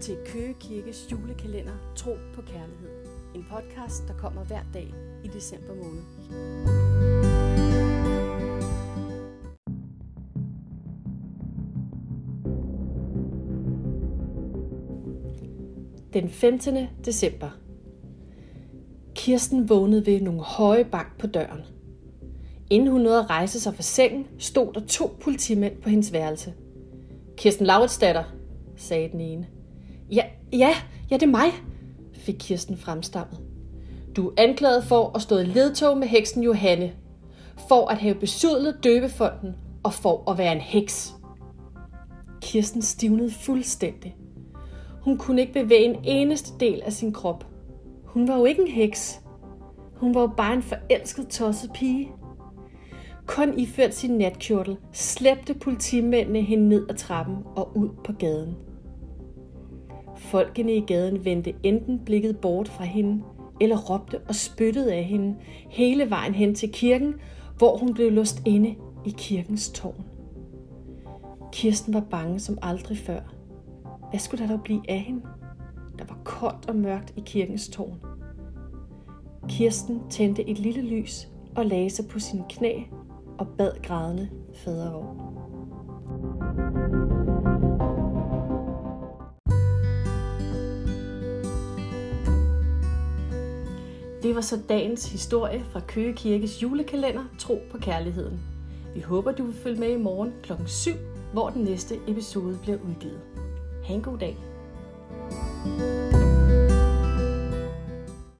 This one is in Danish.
til Køge Kirkes julekalender Tro på Kærlighed. En podcast, der kommer hver dag i december måned. Den 15. december. Kirsten vågnede ved nogle høje bank på døren. Inden hun nåede at rejse sig fra sengen, stod der to politimænd på hendes værelse. Kirsten Lauritsdatter, sagde den ene. Ja, ja, ja, det er mig, fik Kirsten fremstammet. Du er anklaget for at stå i ledtog med heksen Johanne, for at have besudlet døbefonden og for at være en heks. Kirsten stivnede fuldstændig. Hun kunne ikke bevæge en eneste del af sin krop. Hun var jo ikke en heks. Hun var jo bare en forelsket tosset pige. Kun iført sin natkjortel slæbte politimændene hende ned ad trappen og ud på gaden. Folkene i gaden vendte enten blikket bort fra hende, eller råbte og spyttede af hende hele vejen hen til kirken, hvor hun blev låst inde i kirkens tårn. Kirsten var bange som aldrig før. Hvad skulle der dog blive af hende? Der var koldt og mørkt i kirkens tårn. Kirsten tændte et lille lys og lagde sig på sine knæ og bad grædende fadervogn. Det var så dagens historie fra Køge Kirkes julekalender Tro på Kærligheden. Vi håber, du vil følge med i morgen kl. 7, hvor den næste episode bliver udgivet. Ha' en god dag.